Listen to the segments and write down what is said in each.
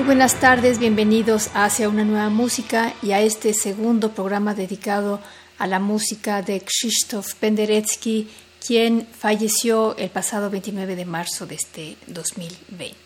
Muy buenas tardes, bienvenidos Hacia una nueva música y a este segundo programa dedicado a la música de Krzysztof Penderecki, quien falleció el pasado 29 de marzo de este 2020.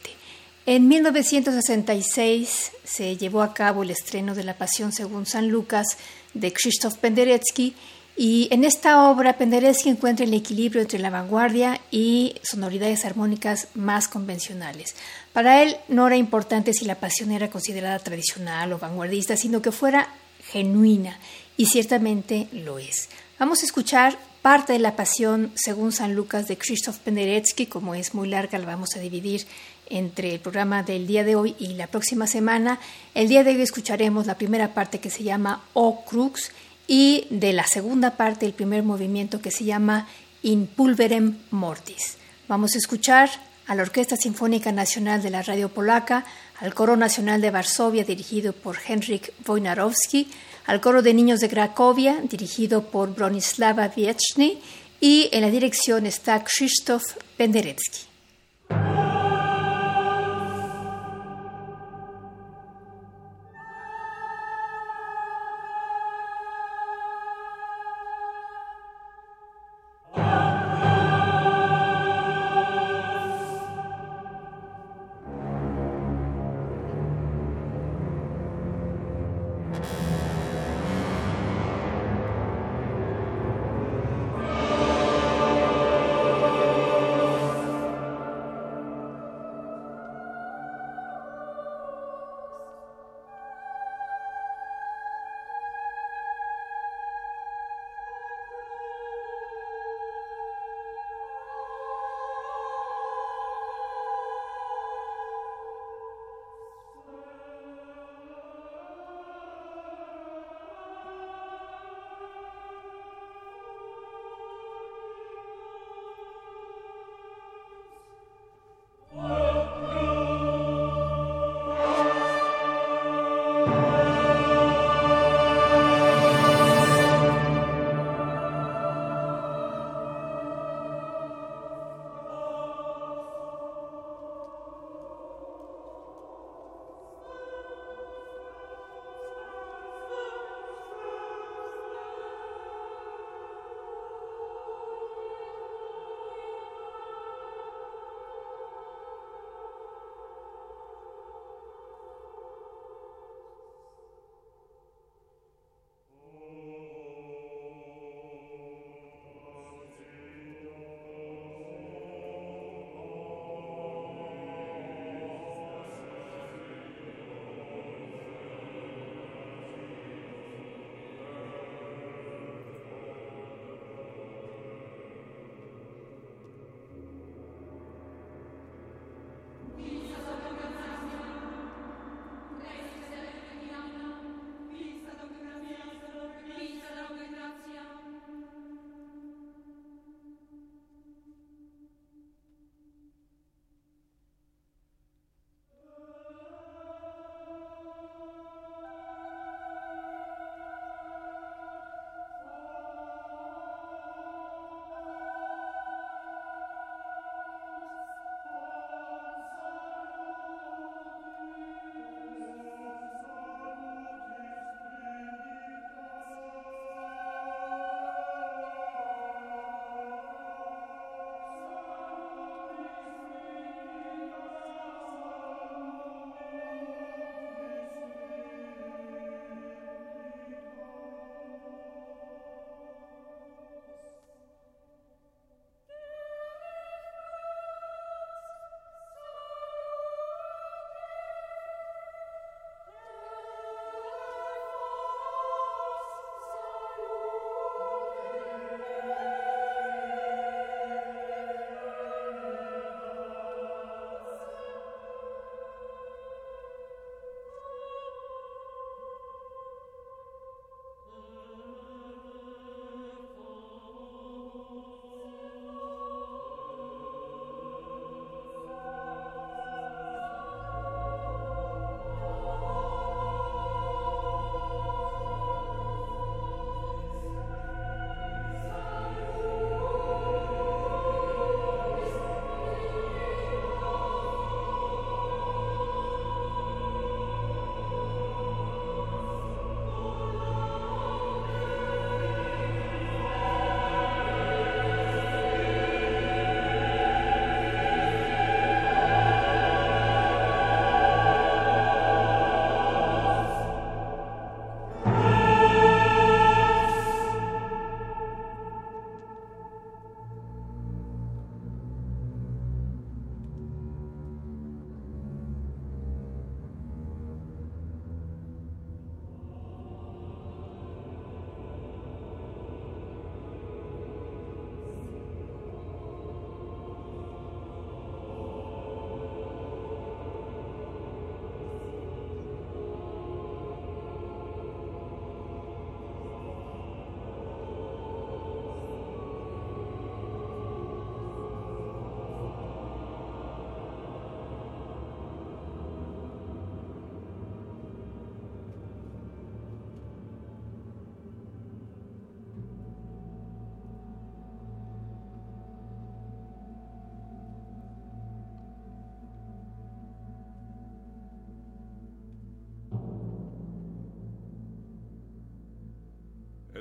En 1966 se llevó a cabo el estreno de La Pasión según San Lucas de Krzysztof Penderecki y en esta obra Penderecki encuentra el equilibrio entre la vanguardia y sonoridades armónicas más convencionales. Para él no era importante si la pasión era considerada tradicional o vanguardista, sino que fuera genuina, y ciertamente lo es. Vamos a escuchar parte de la pasión según San Lucas de Krzysztof Penderecki, como es muy larga, la vamos a dividir entre el programa del día de hoy y la próxima semana. El día de hoy escucharemos la primera parte que se llama O Crux y de la segunda parte el primer movimiento que se llama In Pulverem Mortis. Vamos a escuchar a la Orquesta Sinfónica Nacional de la Radio Polaca, al Coro Nacional de Varsovia dirigido por Henryk Wojnarowski, al Coro de Niños de Cracovia dirigido por Bronislava Wieczny y en la dirección está Krzysztof Penderecki.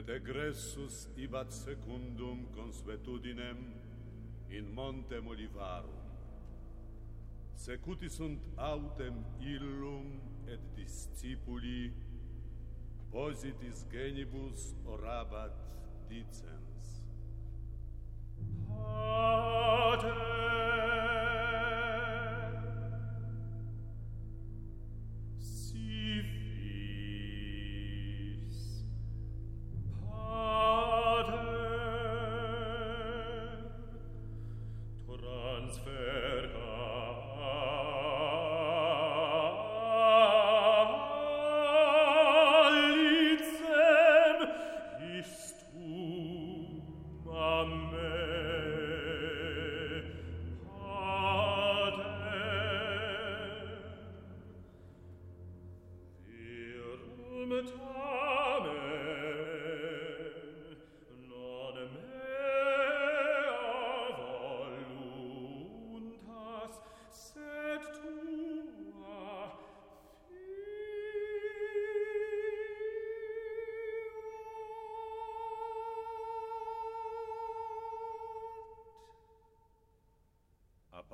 et egressus ibat secundum consuetudinem in montem olivarum. Secuti sunt autem illum et discipuli, positis genibus orabat dicem.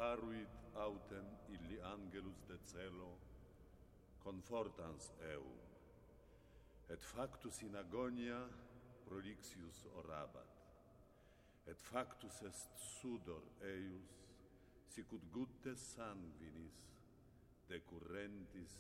paruit autem illi angelus de celo, confortans eum, et factus in agonia prolixius orabat, et factus est sudor eius, sicut gutes sanguinis decurrentis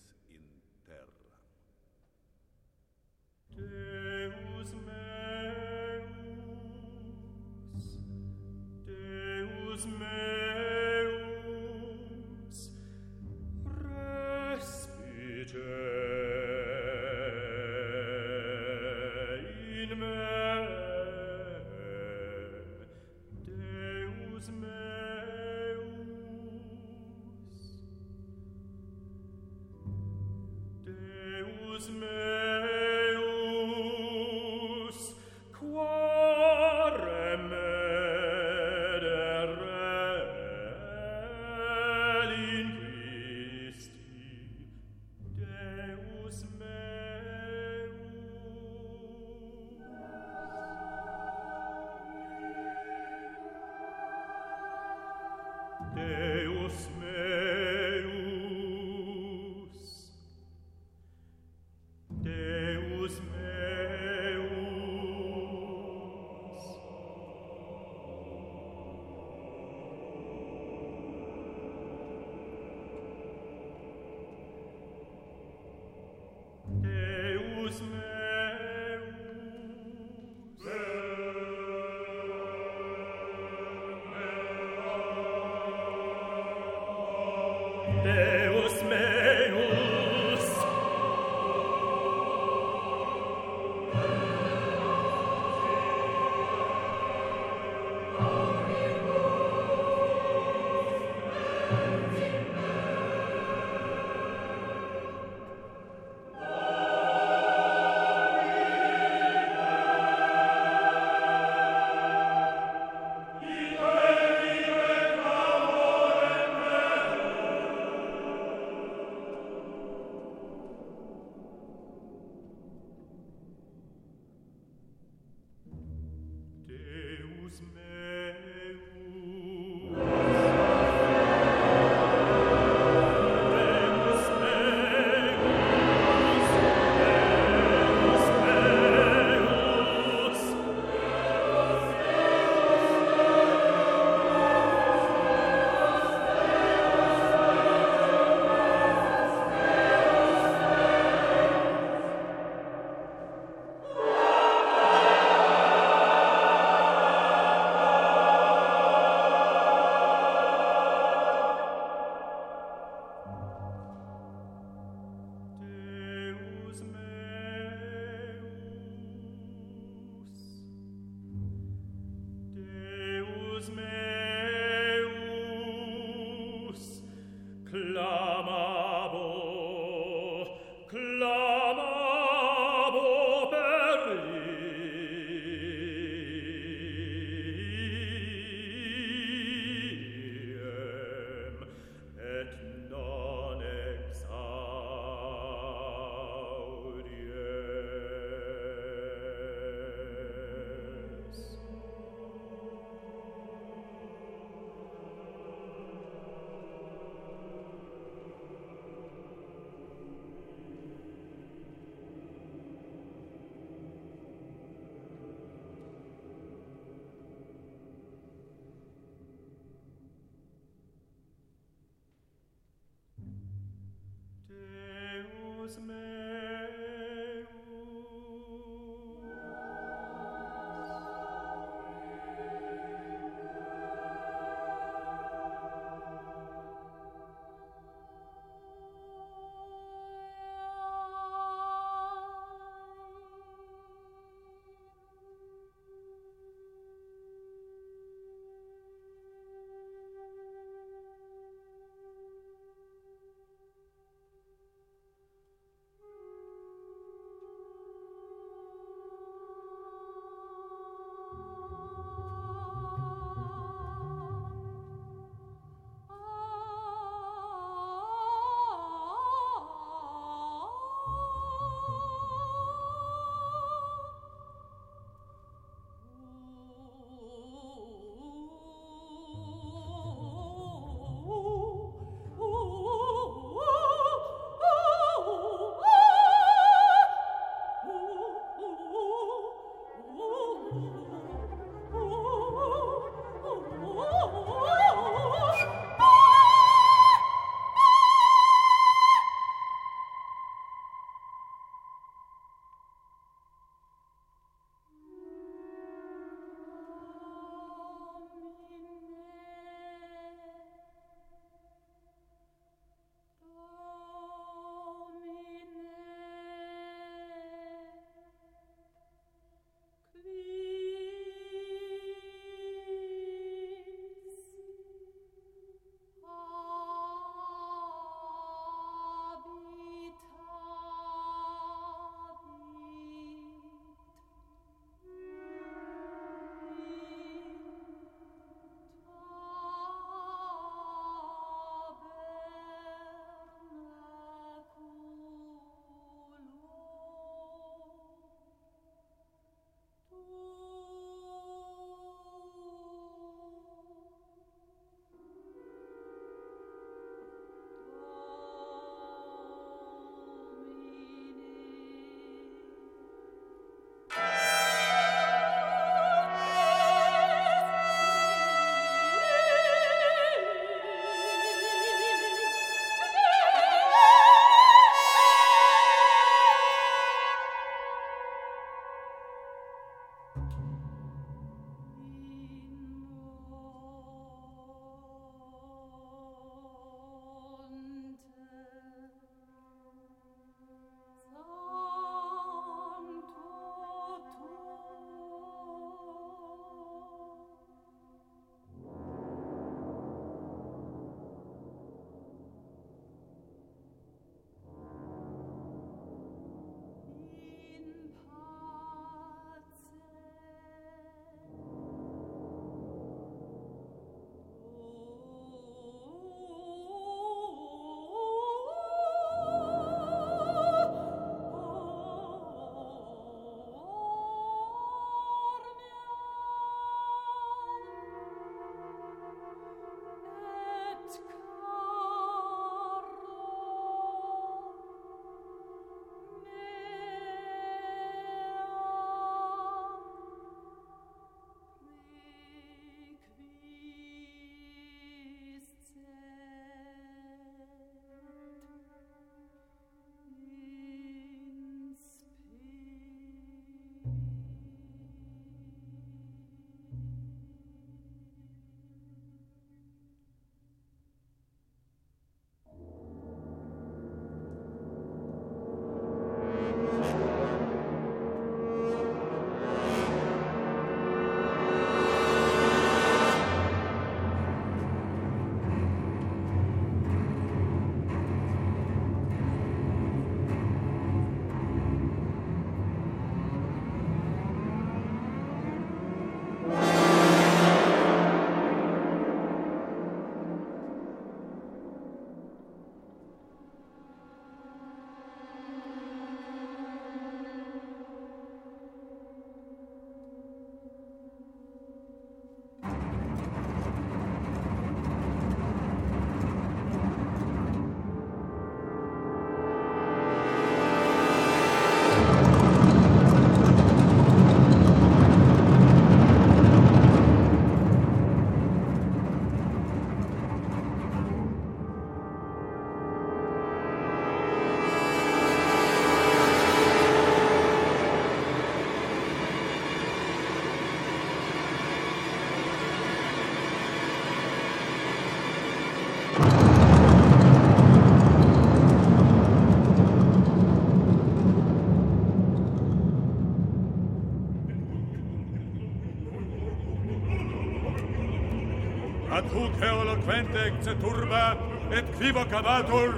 ad hoc eloquente exeturba et quivocabatur.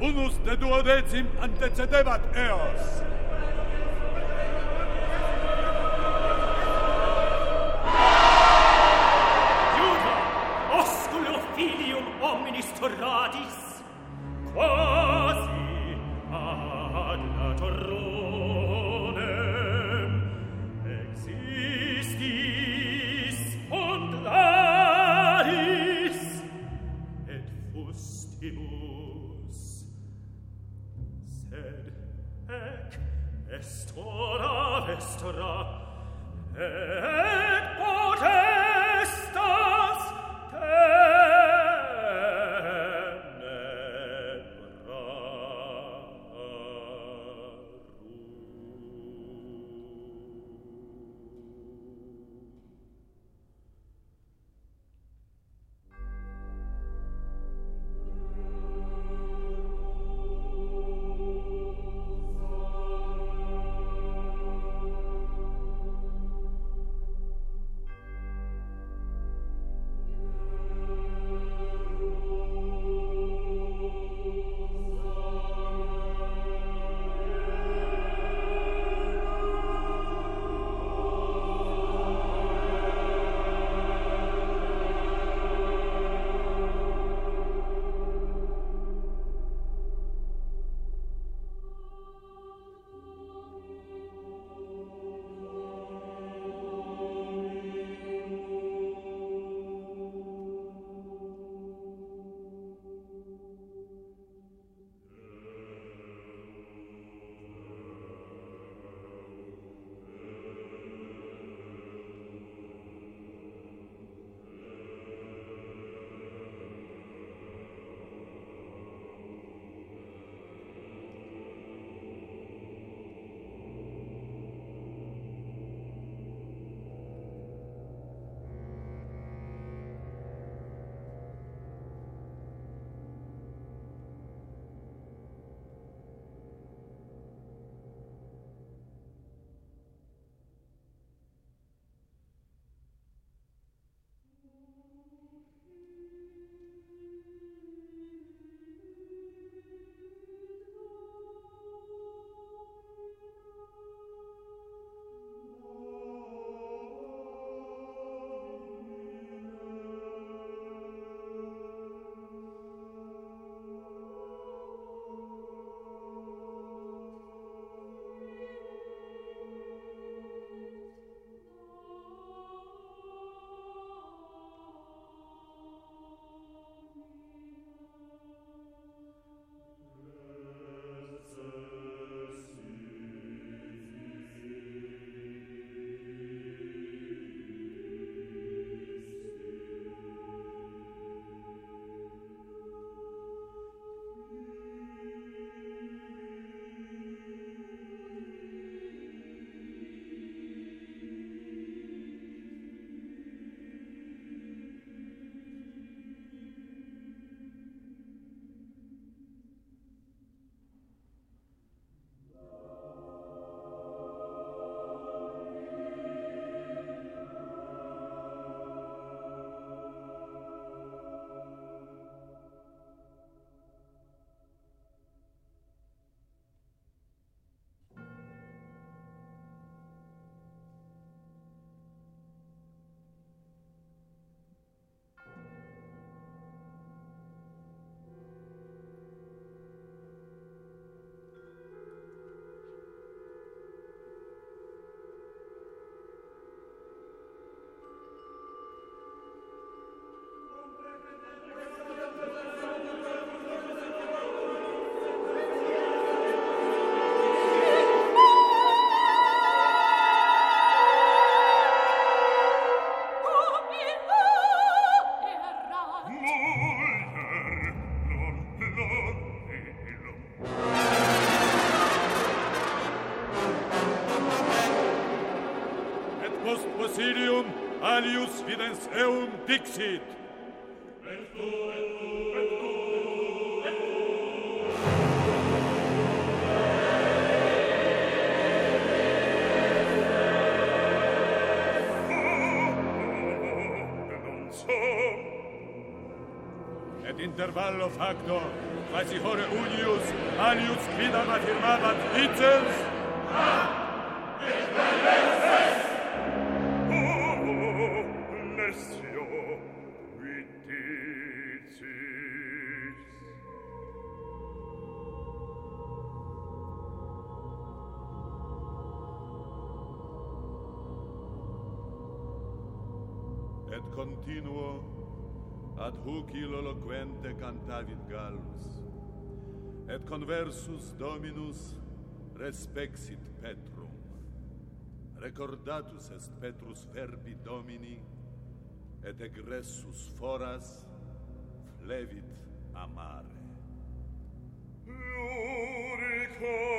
Unus de duodecim antecedebat eos. potens eum dixit. Ventu, ventu, ventu, ventu. Et intervallo facto, quasi hore unius, alius quidam affirmabat vicens, et continuo ad huc illo loquente cantavit Gallus. Et conversus Dominus respexit Petrum. Recordatus est Petrus verbi Domini et egressus foras levit amare. Iurico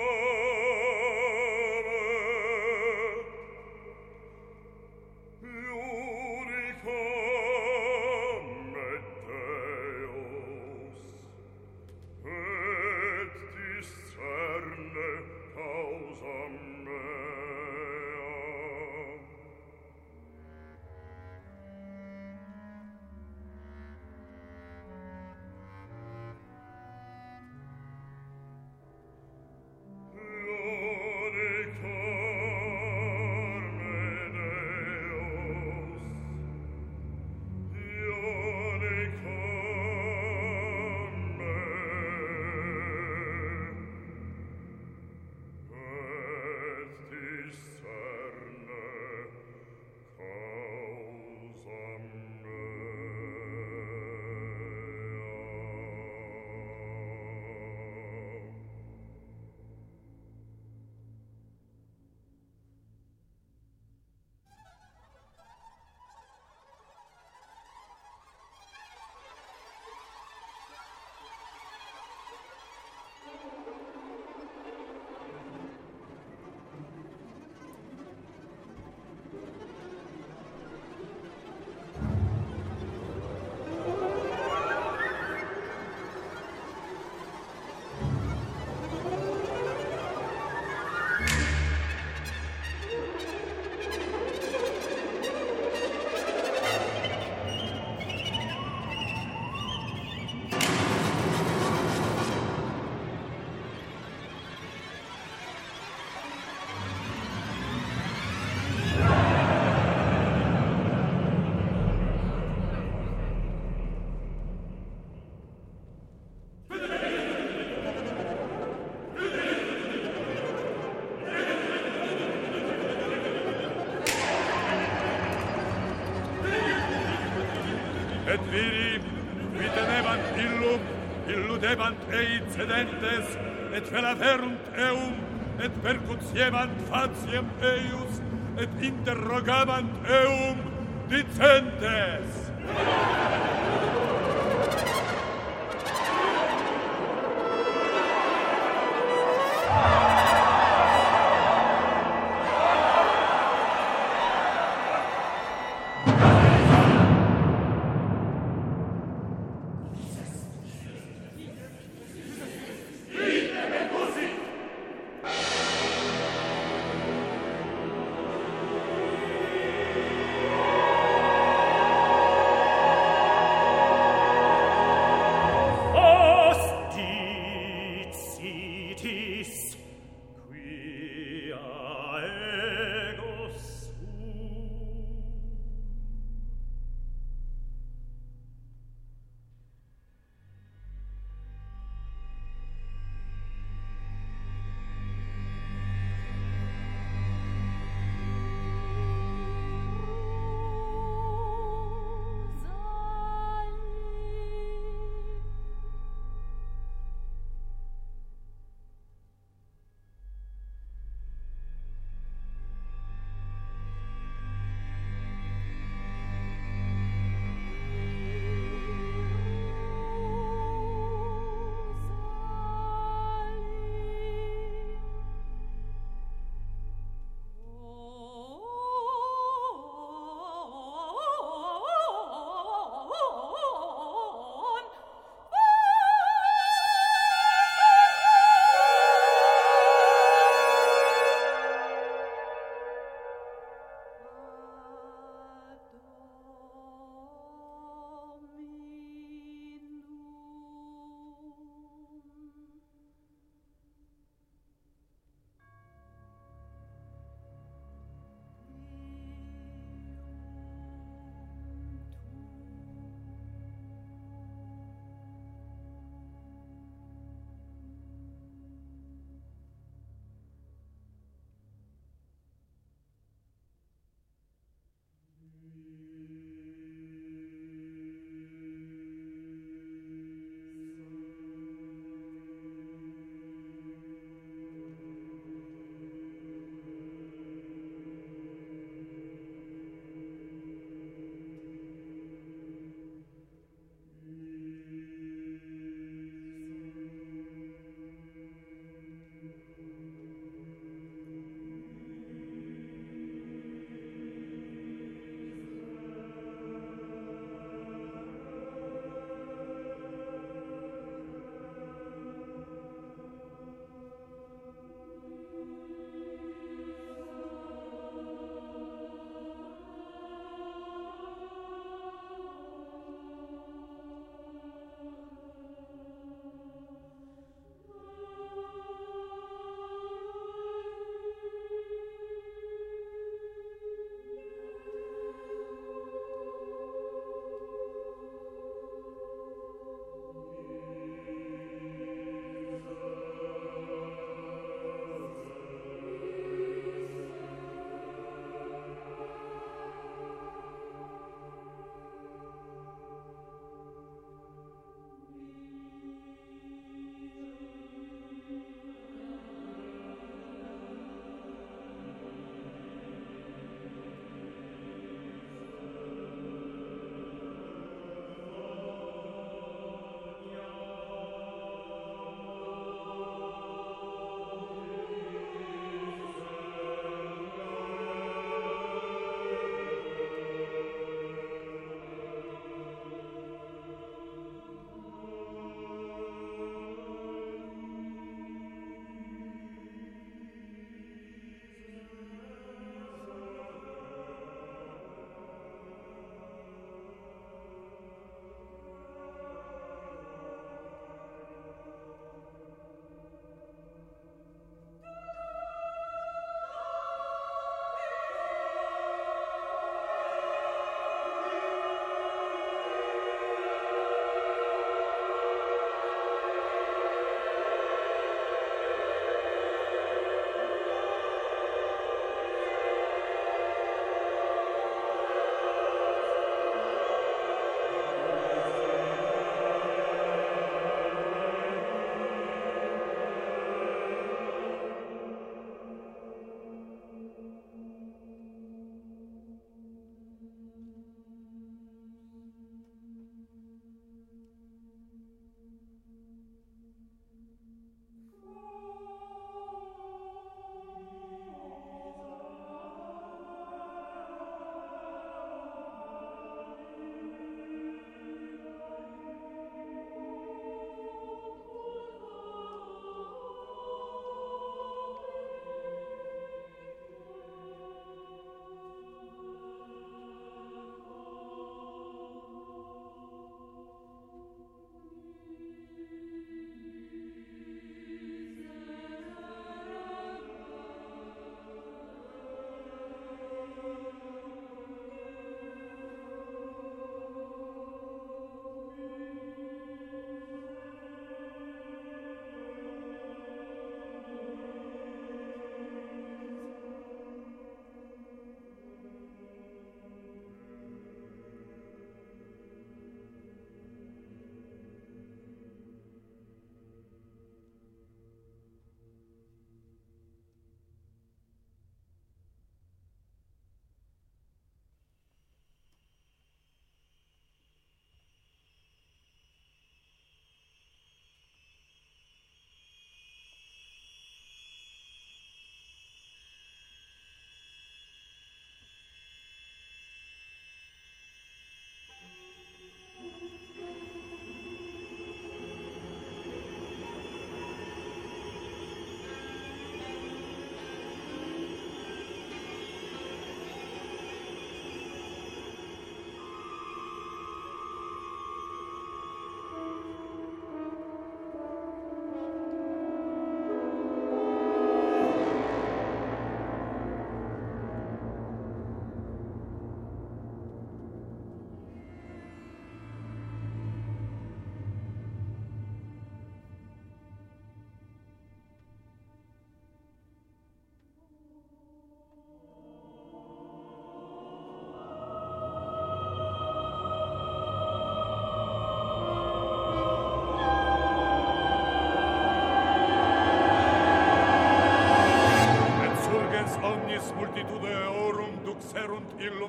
illudebant ei cedentes, et felaverunt eum, et percutiemant faciem eius, et interrogabant eum dicentes.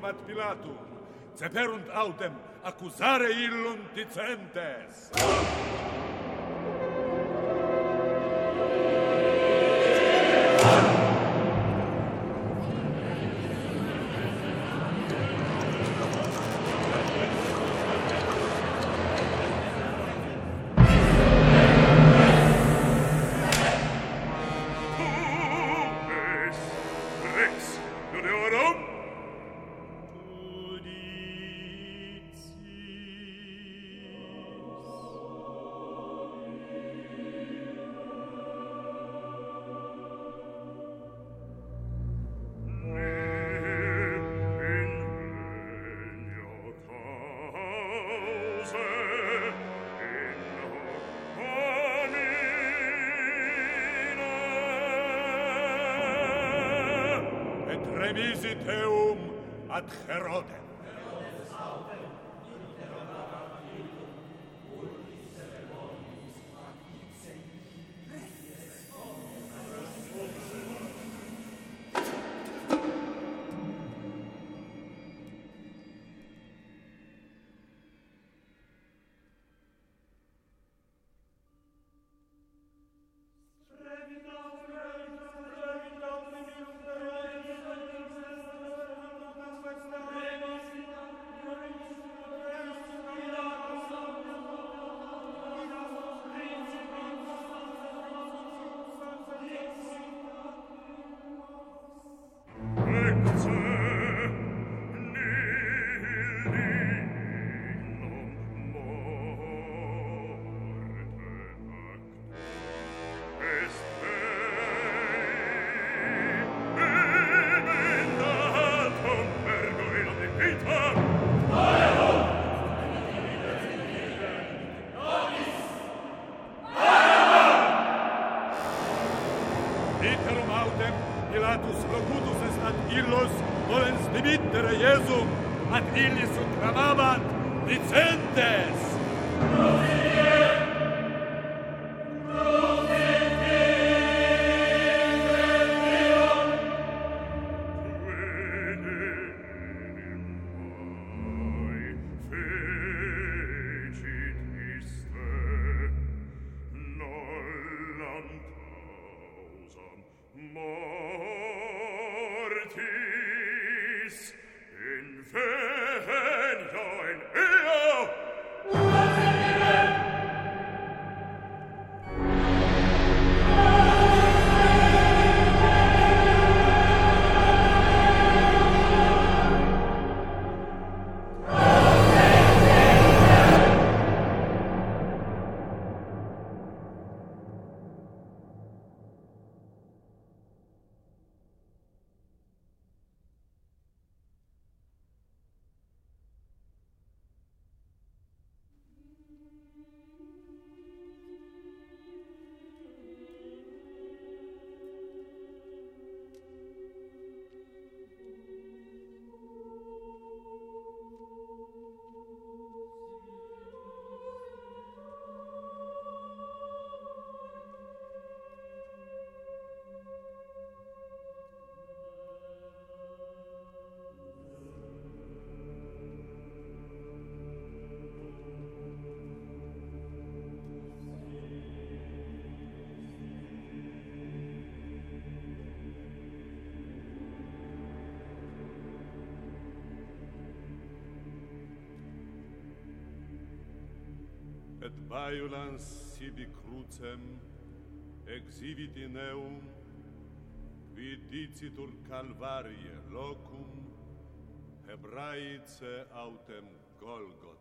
ad Pilatum, ceperunt autem accusare illum dicentes. от Херода. at ili su vicentes! licendes. et baiulans sibi crucem exhibit in eum vidicitur calvarie locum hebraice autem golgotha.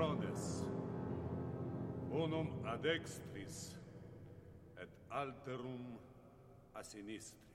Rodes, unum ad extris et alterum a sinistris.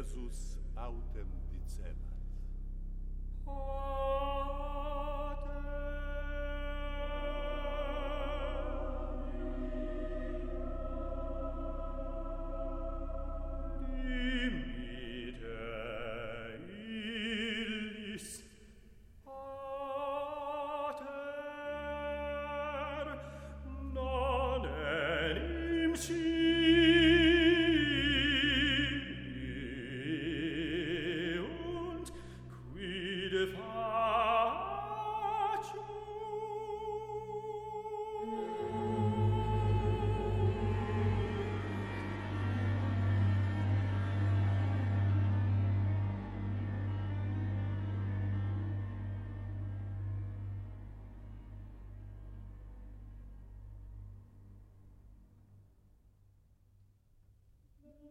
Iesus autem dicebat.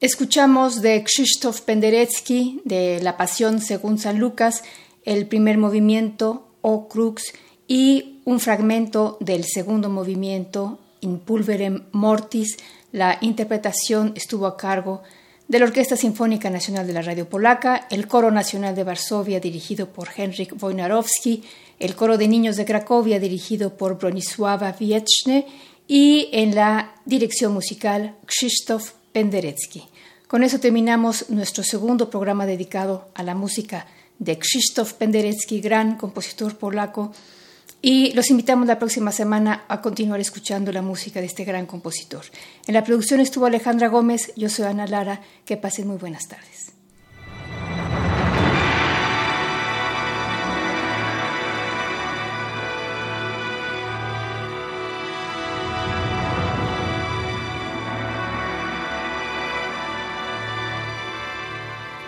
Escuchamos de Krzysztof Penderecki de La Pasión según San Lucas el primer movimiento O Crux y un fragmento del segundo movimiento In Pulverem Mortis. La interpretación estuvo a cargo de la Orquesta Sinfónica Nacional de la Radio Polaca, el Coro Nacional de Varsovia dirigido por Henryk Wojnarowski, el Coro de Niños de Cracovia dirigido por Bronisława Wieczny y en la dirección musical Krzysztof Penderecki. Con eso terminamos nuestro segundo programa dedicado a la música de Krzysztof Penderecki, gran compositor polaco, y los invitamos la próxima semana a continuar escuchando la música de este gran compositor. En la producción estuvo Alejandra Gómez, yo soy Ana Lara, que pasen muy buenas tardes.